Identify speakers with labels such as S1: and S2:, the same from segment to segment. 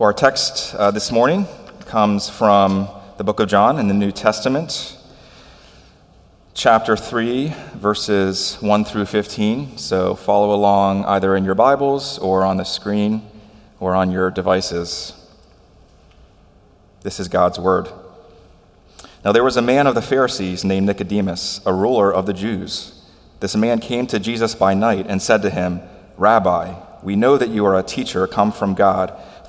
S1: Well, our text uh, this morning comes from the book of John in the New Testament, chapter 3, verses 1 through 15. So follow along either in your Bibles or on the screen or on your devices. This is God's Word. Now, there was a man of the Pharisees named Nicodemus, a ruler of the Jews. This man came to Jesus by night and said to him, Rabbi, we know that you are a teacher come from God,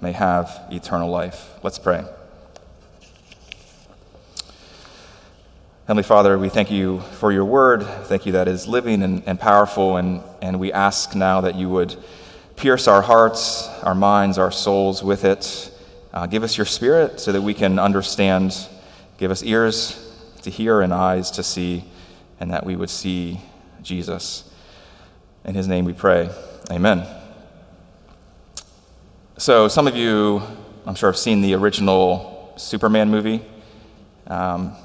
S1: may have eternal life. Let's pray. Heavenly Father, we thank you for your word. Thank you that is living and, and powerful. And, and we ask now that you would pierce our hearts, our minds, our souls with it. Uh, give us your spirit so that we can understand. Give us ears to hear and eyes to see, and that we would see Jesus. In his name we pray. Amen. So, some of you, I'm sure, have seen the original Superman movie. Um,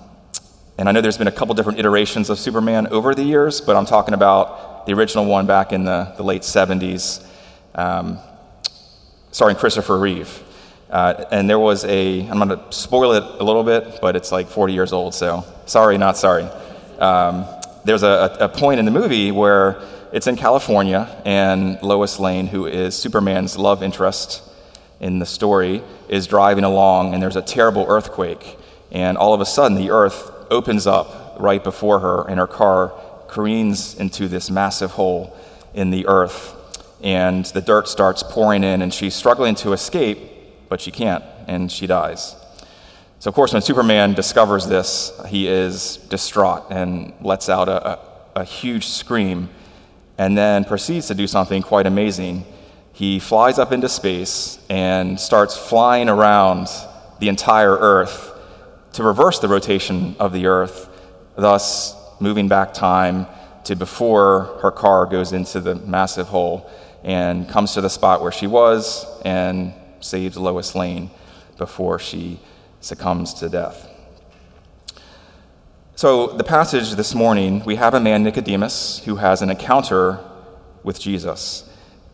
S1: and I know there's been a couple different iterations of Superman over the years, but I'm talking about the original one back in the, the late 70s, um, starring Christopher Reeve. Uh, and there was a, I'm going to spoil it a little bit, but it's like 40 years old, so sorry, not sorry. Um, there's a, a point in the movie where it's in California, and Lois Lane, who is Superman's love interest in the story, is driving along, and there's a terrible earthquake. And all of a sudden, the earth opens up right before her, and her car careens into this massive hole in the earth. And the dirt starts pouring in, and she's struggling to escape, but she can't, and she dies. So, of course, when Superman discovers this, he is distraught and lets out a, a, a huge scream and then proceeds to do something quite amazing. He flies up into space and starts flying around the entire Earth to reverse the rotation of the earth, thus moving back time to before her car goes into the massive hole and comes to the spot where she was and saves Lois Lane before she succumbs to death. So, the passage this morning, we have a man, Nicodemus, who has an encounter with Jesus.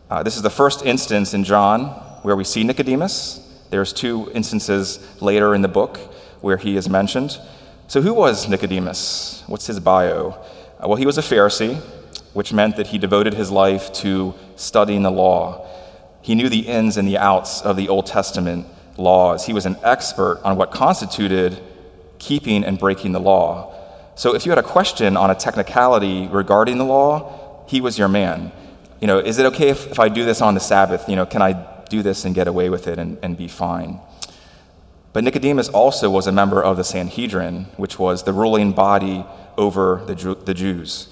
S1: Uh, this is the first instance in John where we see Nicodemus. There's two instances later in the book where he is mentioned. So, who was Nicodemus? What's his bio? Uh, well, he was a Pharisee, which meant that he devoted his life to studying the law. He knew the ins and the outs of the Old Testament laws. He was an expert on what constituted keeping and breaking the law. So, if you had a question on a technicality regarding the law, he was your man. You know, is it okay if, if I do this on the Sabbath? You know, can I do this and get away with it and, and be fine? But Nicodemus also was a member of the Sanhedrin, which was the ruling body over the, the Jews.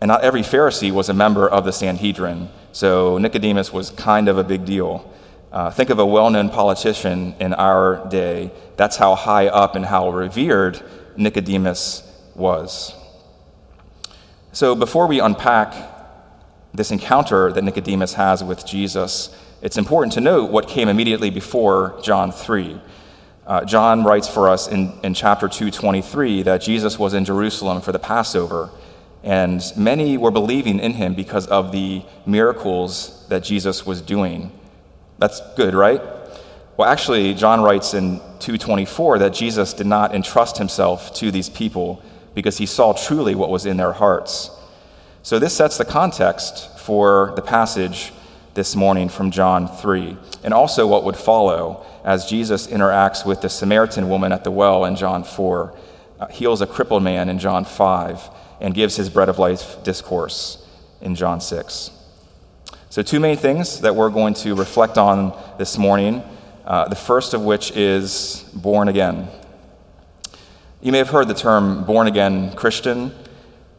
S1: And not every Pharisee was a member of the Sanhedrin, so Nicodemus was kind of a big deal. Uh, think of a well known politician in our day. That's how high up and how revered Nicodemus was. So, before we unpack this encounter that Nicodemus has with Jesus, it's important to note what came immediately before John 3. Uh, John writes for us in, in chapter 223 that Jesus was in Jerusalem for the Passover, and many were believing in him because of the miracles that Jesus was doing. That's good, right? Well, actually, John writes in 224 that Jesus did not entrust himself to these people because he saw truly what was in their hearts. So, this sets the context for the passage this morning from John 3, and also what would follow as Jesus interacts with the Samaritan woman at the well in John 4, uh, heals a crippled man in John 5, and gives his bread of life discourse in John 6. So, two main things that we're going to reflect on this morning. Uh, the first of which is born again. You may have heard the term born again Christian.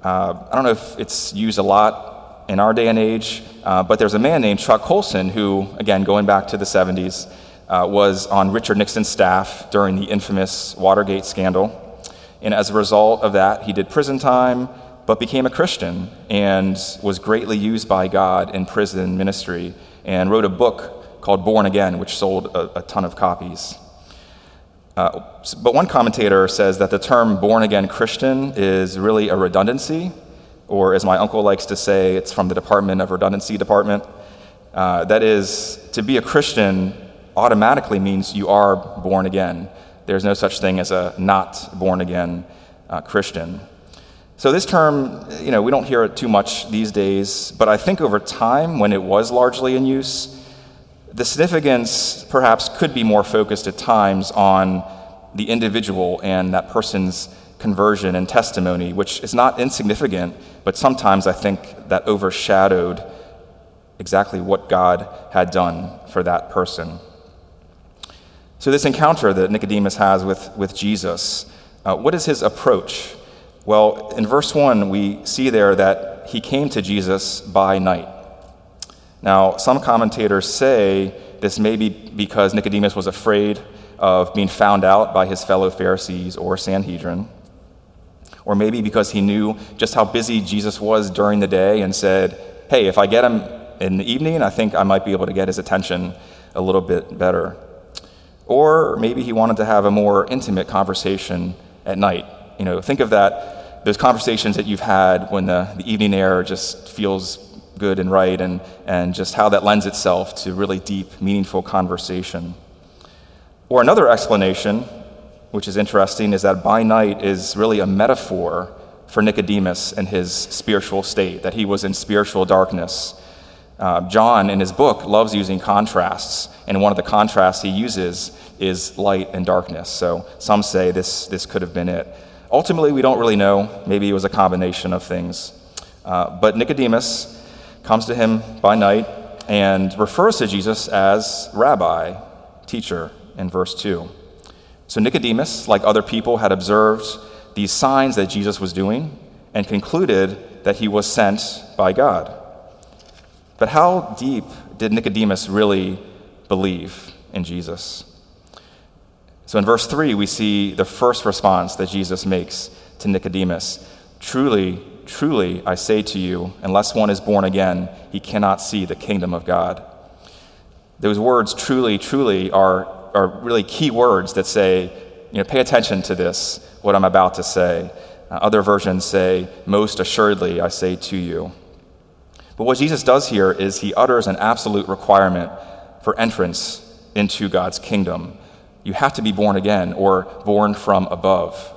S1: Uh, I don't know if it's used a lot in our day and age, uh, but there's a man named Chuck Colson who, again, going back to the 70s, uh, was on Richard Nixon's staff during the infamous Watergate scandal. And as a result of that, he did prison time, but became a Christian and was greatly used by God in prison ministry and wrote a book called Born Again, which sold a, a ton of copies. Uh, but one commentator says that the term born again Christian is really a redundancy or as my uncle likes to say, it's from the Department of Redundancy Department. Uh, that is, to be a Christian automatically means you are born again. There's no such thing as a not born again uh, Christian. So, this term, you know, we don't hear it too much these days, but I think over time, when it was largely in use, the significance perhaps could be more focused at times on the individual and that person's conversion and testimony, which is not insignificant, but sometimes I think that overshadowed exactly what God had done for that person. So, this encounter that Nicodemus has with, with Jesus, uh, what is his approach? Well, in verse 1, we see there that he came to Jesus by night. Now, some commentators say this may be because Nicodemus was afraid of being found out by his fellow Pharisees or Sanhedrin or maybe because he knew just how busy Jesus was during the day and said, Hey, if I get him in the evening, I think I might be able to get his attention a little bit better. Or maybe he wanted to have a more intimate conversation at night. You know, think of that, those conversations that you've had when the, the evening air just feels good and right, and, and just how that lends itself to really deep, meaningful conversation. Or another explanation which is interesting, is that by night is really a metaphor for Nicodemus and his spiritual state, that he was in spiritual darkness. Uh, John, in his book, loves using contrasts, and one of the contrasts he uses is light and darkness. So some say this, this could have been it. Ultimately, we don't really know. Maybe it was a combination of things. Uh, but Nicodemus comes to him by night and refers to Jesus as rabbi, teacher, in verse 2. So Nicodemus, like other people, had observed these signs that Jesus was doing and concluded that he was sent by God. But how deep did Nicodemus really believe in Jesus? So in verse 3, we see the first response that Jesus makes to Nicodemus Truly, truly, I say to you, unless one is born again, he cannot see the kingdom of God. Those words, truly, truly, are are really key words that say, you know, pay attention to this, what I'm about to say. Uh, other versions say, most assuredly, I say to you. But what Jesus does here is he utters an absolute requirement for entrance into God's kingdom. You have to be born again or born from above.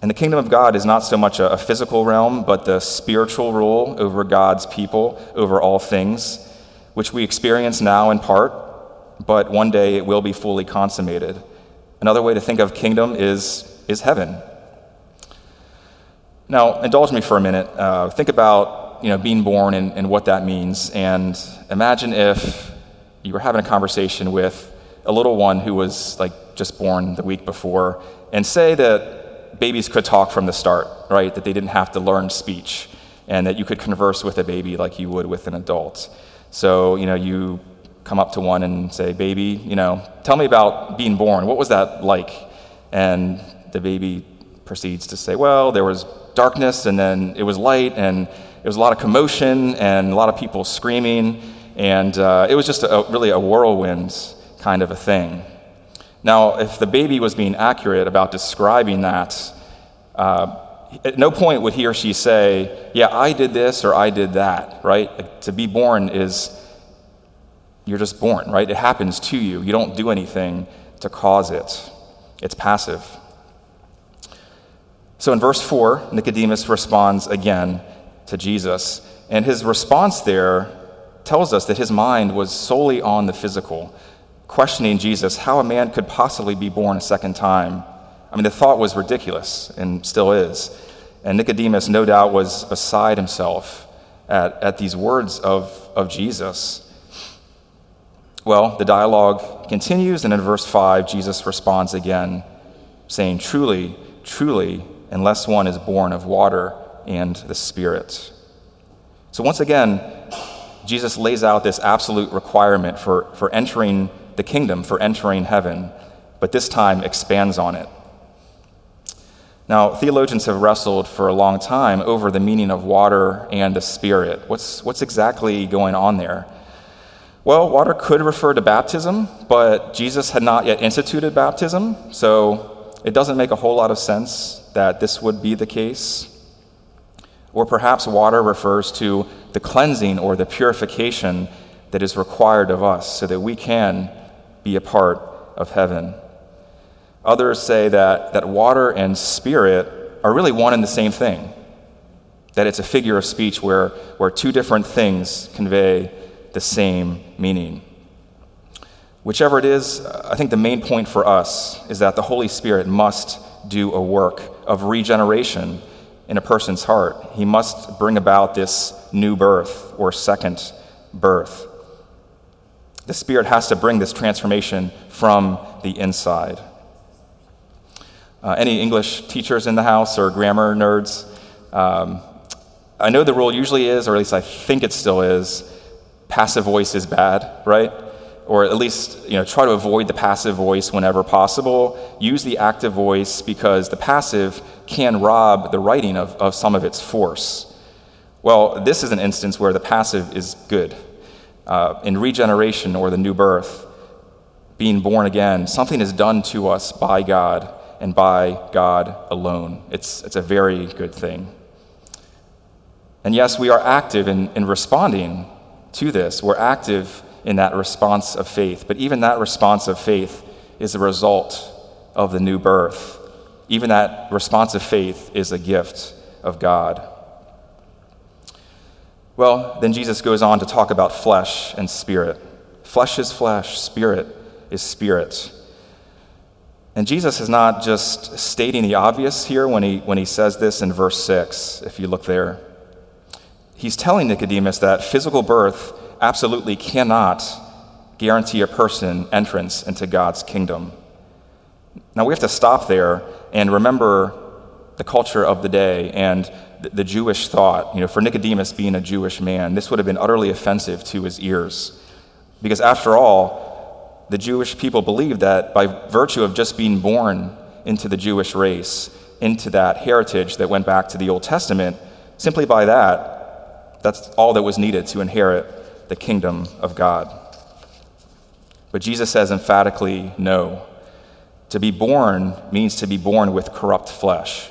S1: And the kingdom of God is not so much a, a physical realm, but the spiritual rule over God's people, over all things, which we experience now in part but one day it will be fully consummated. Another way to think of kingdom is, is heaven. Now, indulge me for a minute. Uh, think about you know, being born and, and what that means. And imagine if you were having a conversation with a little one who was like just born the week before, and say that babies could talk from the start, right? That they didn't have to learn speech, and that you could converse with a baby like you would with an adult. So, you know, you come up to one and say, Baby, you know, tell me about being born. What was that like? And the baby proceeds to say, Well, there was darkness and then it was light and there was a lot of commotion and a lot of people screaming. And uh, it was just a, really a whirlwind kind of a thing. Now, if the baby was being accurate about describing that, uh, at no point would he or she say, Yeah, I did this or I did that, right? Like, to be born is, you're just born, right? It happens to you. You don't do anything to cause it, it's passive. So in verse 4, Nicodemus responds again to Jesus. And his response there tells us that his mind was solely on the physical, questioning Jesus how a man could possibly be born a second time. I mean, the thought was ridiculous and still is. And Nicodemus, no doubt, was beside himself at, at these words of, of Jesus. Well, the dialogue continues, and in verse 5, Jesus responds again, saying, Truly, truly, unless one is born of water and the Spirit. So, once again, Jesus lays out this absolute requirement for, for entering the kingdom, for entering heaven, but this time expands on it. Now, theologians have wrestled for a long time over the meaning of water and the Spirit. What's, what's exactly going on there? Well, water could refer to baptism, but Jesus had not yet instituted baptism, so it doesn't make a whole lot of sense that this would be the case. Or perhaps water refers to the cleansing or the purification that is required of us so that we can be a part of heaven. Others say that, that water and spirit are really one and the same thing, that it's a figure of speech where, where two different things convey the same meaning. Whichever it is, I think the main point for us is that the Holy Spirit must do a work of regeneration in a person's heart. He must bring about this new birth or second birth. The Spirit has to bring this transformation from the inside. Uh, any English teachers in the house or grammar nerds? Um, I know the rule usually is, or at least I think it still is, passive voice is bad, right? Or at least you know, try to avoid the passive voice whenever possible. Use the active voice because the passive can rob the writing of, of some of its force. Well, this is an instance where the passive is good. Uh, in regeneration or the new birth, being born again, something is done to us by God and by God alone. It's, it's a very good thing. And yes, we are active in, in responding to this. We're active in that response of faith. But even that response of faith is a result of the new birth. Even that response of faith is a gift of God. Well, then Jesus goes on to talk about flesh and spirit. Flesh is flesh, spirit is spirit. And Jesus is not just stating the obvious here when he, when he says this in verse 6, if you look there. He's telling Nicodemus that physical birth absolutely cannot guarantee a person entrance into God's kingdom. Now we have to stop there and remember the culture of the day and the Jewish thought. You know, for Nicodemus being a Jewish man, this would have been utterly offensive to his ears. Because after all, the Jewish people believed that by virtue of just being born into the Jewish race, into that heritage that went back to the Old Testament, simply by that, that's all that was needed to inherit the kingdom of God. But Jesus says emphatically, no. To be born means to be born with corrupt flesh.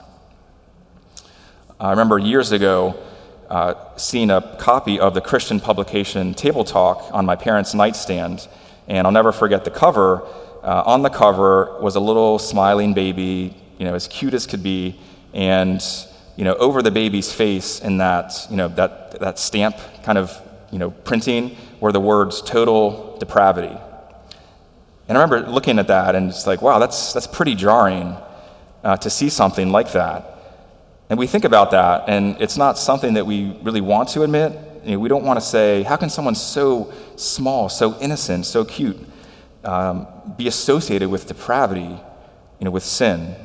S1: I remember years ago uh, seeing a copy of the Christian publication Table Talk on my parents' nightstand, and I'll never forget the cover uh, on the cover was a little smiling baby, you know, as cute as could be, and you know, over the baby's face in that, you know, that, that stamp kind of, you know, printing were the words total depravity. And I remember looking at that and it's like, wow, that's, that's pretty jarring uh, to see something like that. And we think about that, and it's not something that we really want to admit. You know, we don't want to say, how can someone so small, so innocent, so cute um, be associated with depravity, you know, with sin.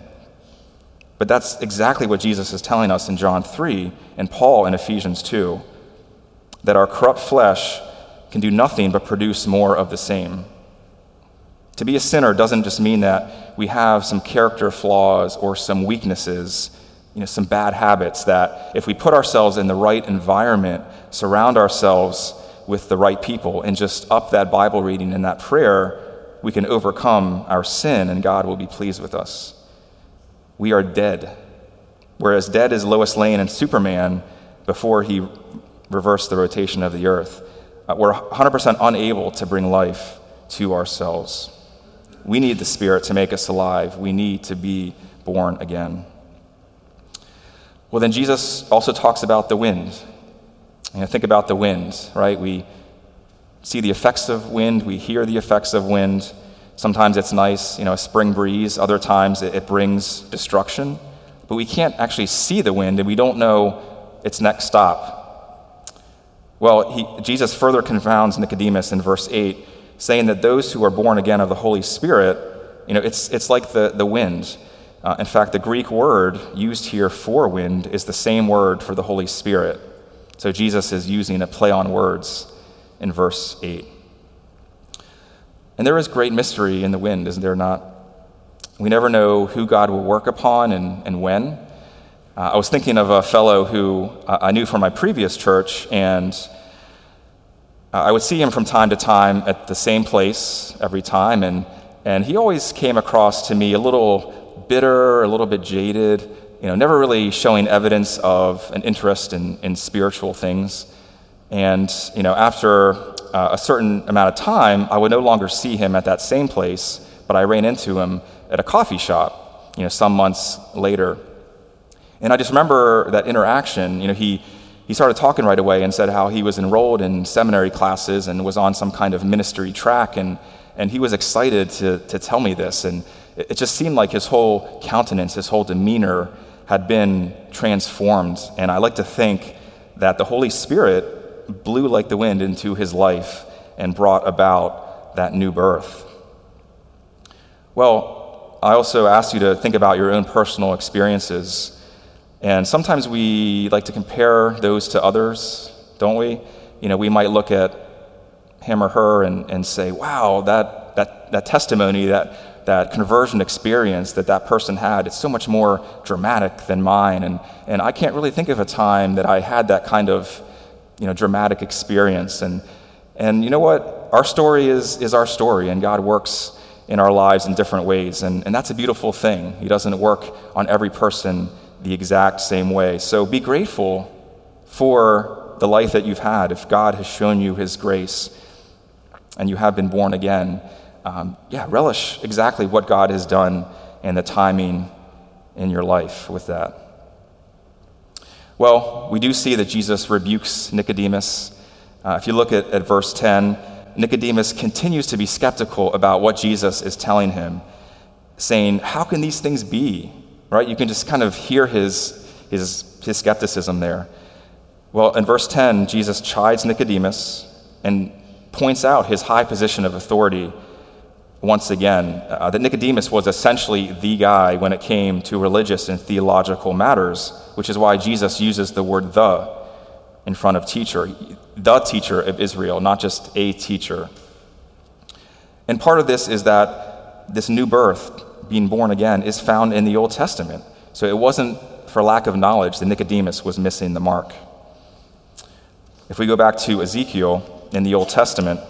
S1: But that's exactly what Jesus is telling us in John 3 and Paul in Ephesians 2 that our corrupt flesh can do nothing but produce more of the same. To be a sinner doesn't just mean that we have some character flaws or some weaknesses, you know, some bad habits that if we put ourselves in the right environment, surround ourselves with the right people, and just up that Bible reading and that prayer, we can overcome our sin and God will be pleased with us. We are dead. Whereas dead is Lois Lane and Superman before he reversed the rotation of the earth. Uh, we're 100% unable to bring life to ourselves. We need the Spirit to make us alive. We need to be born again. Well, then Jesus also talks about the wind. You know, think about the wind, right? We see the effects of wind, we hear the effects of wind. Sometimes it's nice, you know, a spring breeze. Other times it, brings destruction. But we can't actually see the wind, and we don't know its next stop. Well, he, Jesus further confounds Nicodemus in verse 8 saying that those who are born again of the Holy Spirit, you know, it's, it's like the, the wind. Uh, in fact, the Greek word used here for wind is the same word for the Holy Spirit. So Jesus is using a play on words in verse 8. And there is great mystery in the wind, isn't there not? We never know who God will work upon and, and when. Uh, I was thinking of a fellow who uh, I knew from my previous church, and uh, I would see him from time to time at the same place every time, and, and he always came across to me a little bitter, a little bit jaded, you know, never really showing evidence of an interest in, in spiritual things. And, you know, after uh, a certain amount of time, I would no longer see him at that same place, but I ran into him at a coffee shop, you know, some months later. And I just remember that interaction. You know, he, he started talking right away and said how he was enrolled in seminary classes and was on some kind of ministry track. And, and he was excited to, to tell me this. And it, just seemed like his whole countenance, his whole demeanor had been transformed. And I like to think that the Holy Spirit blew like the wind into his life and brought about that new birth. Well, I also ask you to think about your own personal experiences and sometimes we like to compare those to others, don't we? You know, we might look at him or her and, and say, wow, that, that, that testimony, that, that conversion experience that that person had, it's so much more dramatic than mine. And, and I can't really think of a time that I had that kind of you know, dramatic experience. And, and you know what? Our story is, is our story, and God works in our lives in different ways. And, and that's a beautiful thing. He doesn't work on every person the exact same way. So be grateful for the life that you've had. If God has shown you his grace and you have been born again, um, yeah, relish exactly what God has done and the timing in your life with that. Well, we do see that Jesus rebukes Nicodemus. Uh, if you look at, at verse 10, Nicodemus continues to be skeptical about what Jesus is telling him, saying, How can these things be? right? You can just kind of hear his, his, his skepticism there. Well, in verse 10, Jesus chides Nicodemus and points out his high position of authority once again. Uh, that Nicodemus was essentially the guy when it came to religious and theological matters, which is why Jesus uses the word the in front of teacher, the teacher of Israel, not just a teacher. And part of this is that this new birth being born again is found in the Old Testament. So it wasn't for lack of knowledge that Nicodemus was missing the mark. If we go back to Ezekiel in the Old Testament,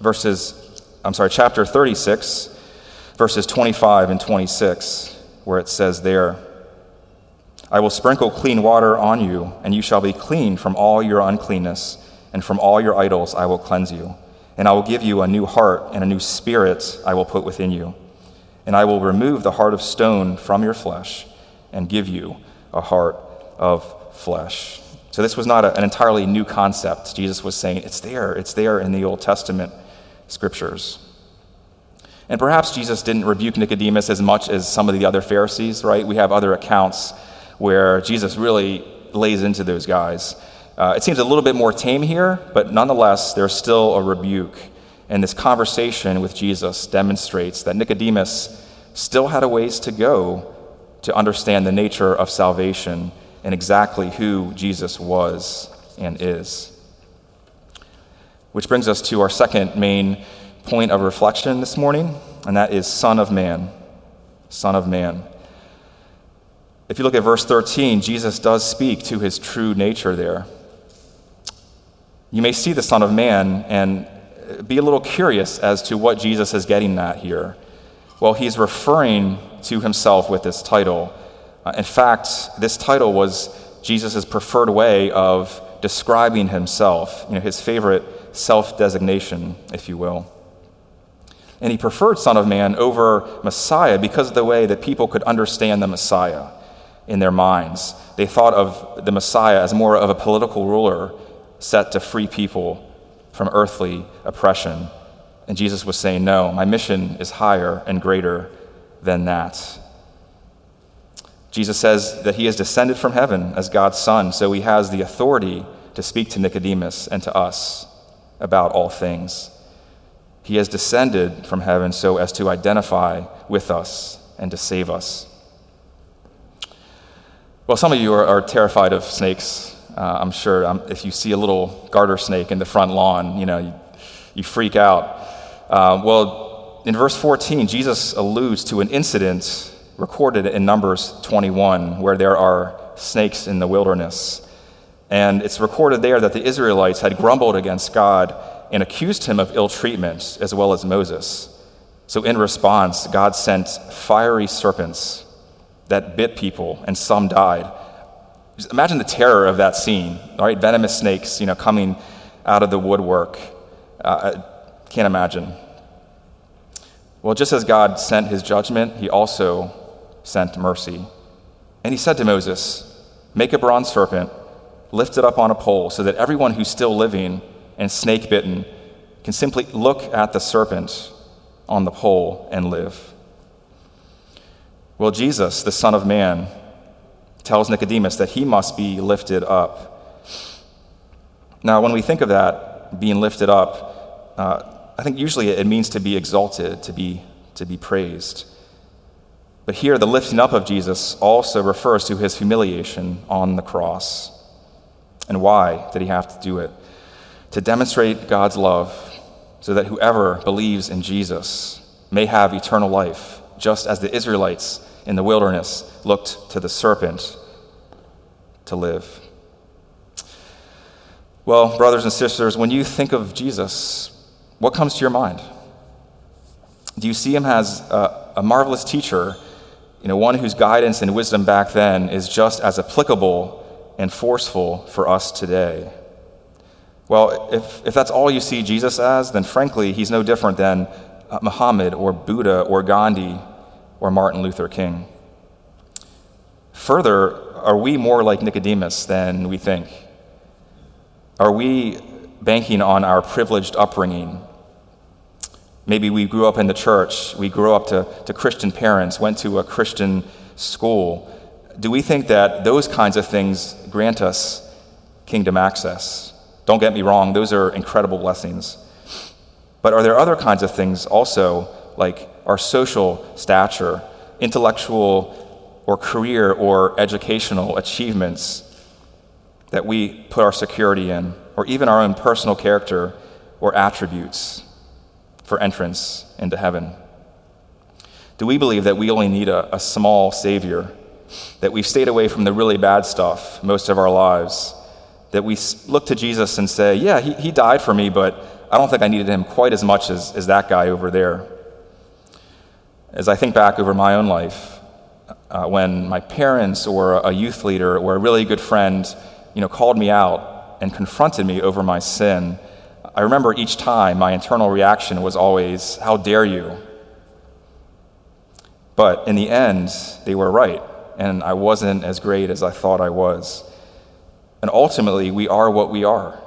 S1: verses, I'm sorry, chapter 36, verses 25 and 26, where it says there, I will sprinkle clean water on you, and you shall be clean from all your uncleanness, and from all your idols I will cleanse you. And I will give you a new heart, and a new spirit I will put within you. And I will remove the heart of stone from your flesh, and give you a heart of flesh. So, this was not a, an entirely new concept. Jesus was saying it's there, it's there in the Old Testament scriptures. And perhaps Jesus didn't rebuke Nicodemus as much as some of the other Pharisees, right? We have other accounts where Jesus really lays into those guys. Uh, it seems a little bit more tame here, but nonetheless, there's still a rebuke. And this conversation with Jesus demonstrates that Nicodemus still had a ways to go to understand the nature of salvation and exactly who Jesus was and is. Which brings us to our second main point of reflection this morning, and that is Son of Man. Son of Man. If you look at verse 13, Jesus does speak to his true nature there. You may see the Son of Man and be a little curious as to what Jesus is getting at here. Well, he's referring to himself with this title. Uh, in fact, this title was Jesus' preferred way of describing himself, you know, his favorite self designation, if you will. And he preferred Son of Man over Messiah because of the way that people could understand the Messiah in their minds. They thought of the Messiah as more of a political ruler set to free people from earthly oppression. And Jesus was saying, No, my mission is higher and greater than that. Jesus says that he has descended from heaven as God's Son, so he has the authority to speak to Nicodemus and to us about all things. He has descended from heaven so as to identify with us and to save us. Well, some of you are, are terrified of snakes. Uh, I'm sure um, if you see a little garter snake in the front lawn, you know, you, you freak out. Uh, well, in verse 14, Jesus alludes to an incident recorded in Numbers 21 where there are snakes in the wilderness. And it's recorded there that the Israelites had grumbled against God and accused him of ill treatment, as well as Moses. So, in response, God sent fiery serpents that bit people, and some died. Just imagine the terror of that scene, right? Venomous snakes, you know, coming out of the woodwork. Uh, I can't imagine. Well, just as God sent his judgment, he also sent mercy. And he said to Moses, Make a bronze serpent, lift it up on a pole, so that everyone who's still living and snake bitten can simply look at the serpent on the pole and live. Well, Jesus, the Son of Man, tells Nicodemus that he must be lifted up. Now, when we think of that, being lifted up, uh, I think usually it means to be exalted, to be, to be praised. But here, the lifting up of Jesus also refers to his humiliation on the cross. And why did he have to do it? To demonstrate God's love so that whoever believes in Jesus may have eternal life, just as the Israelites in the wilderness looked to the serpent to live. Well, brothers and sisters, when you think of Jesus, what comes to your mind? Do you see him as a, a marvelous teacher, you know, one whose guidance and wisdom back then is just as applicable and forceful for us today? Well, if, if that's all you see Jesus as, then frankly, he's no different than uh, Muhammad or Buddha or Gandhi or Martin Luther King. Further, are we more like Nicodemus than we think? Are we banking on our privileged upbringing? Maybe we grew up in the church, we grew up to, to Christian parents, went to a Christian school. Do we think that those kinds of things grant us kingdom access? Don't get me wrong, those are incredible blessings. But are there other kinds of things also, like our social stature, intellectual or career or educational achievements that we put our security in, or even our own personal character or attributes for entrance into heaven? Do we believe that we only need a, a small Savior, that we've stayed away from the really bad stuff most of our lives, that we look to Jesus and say, Yeah, he, he died for me, but I don't think I needed him quite as much as, as that guy over there? As I think back over my own life, uh, when my parents or a youth leader or a really good friend, you know, called me out and confronted me over my sin, I remember each time my internal reaction was always, How dare you? But in the end, they were right, and I wasn't as great as I thought I was. And ultimately, we are what we are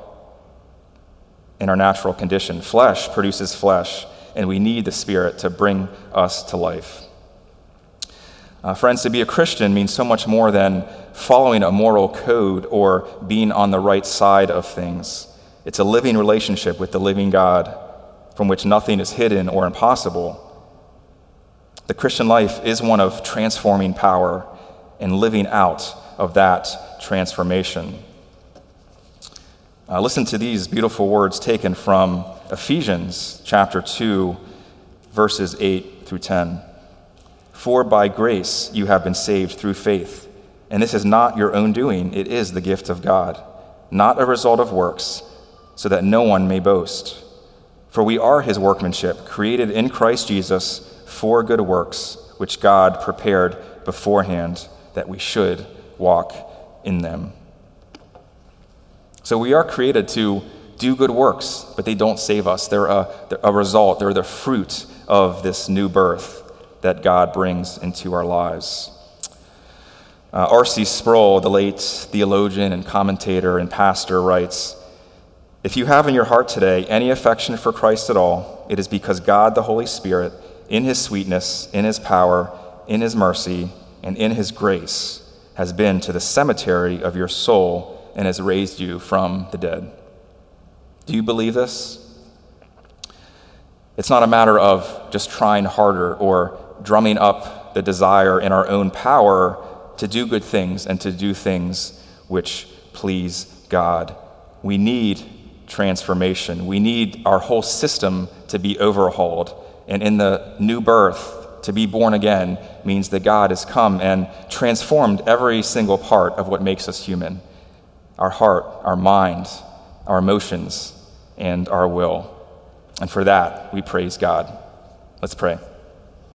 S1: in our natural condition. Flesh produces flesh, and we need the Spirit to bring us to life. Uh, friends, to be a Christian means so much more than following a moral code or being on the right side of things. It's a living relationship with the living God from which nothing is hidden or impossible. The Christian life is one of transforming power and living out of that transformation. Uh, listen to these beautiful words taken from Ephesians chapter 2, verses 8 through 10. For by grace you have been saved through faith, and this is not your own doing, it is the gift of God, not a result of works, so that no one may boast. For we are his workmanship, created in Christ Jesus for good works, which God prepared beforehand that we should walk in them. So we are created to do good works, but they don't save us. They're a, they're a result, they're the fruit of this new birth that God brings into our lives. Uh, R.C. Sproul, the late theologian and commentator and pastor, writes If you have in your heart today any affection for Christ at all, it is because God the Holy Spirit, in his sweetness, in his power, in his mercy, and in his grace, has been to the cemetery of your soul and has raised you from the dead. Do you believe this? It's not a matter of just trying harder or drumming up the desire in our own power to do good things and to do things which please God. We need transformation. We need our whole system to be overhauled. And in the new birth, to be born again means that God has come and transformed every single part of what makes us human our heart, our mind, our emotions, and our will. And for that, we praise God. Let's pray.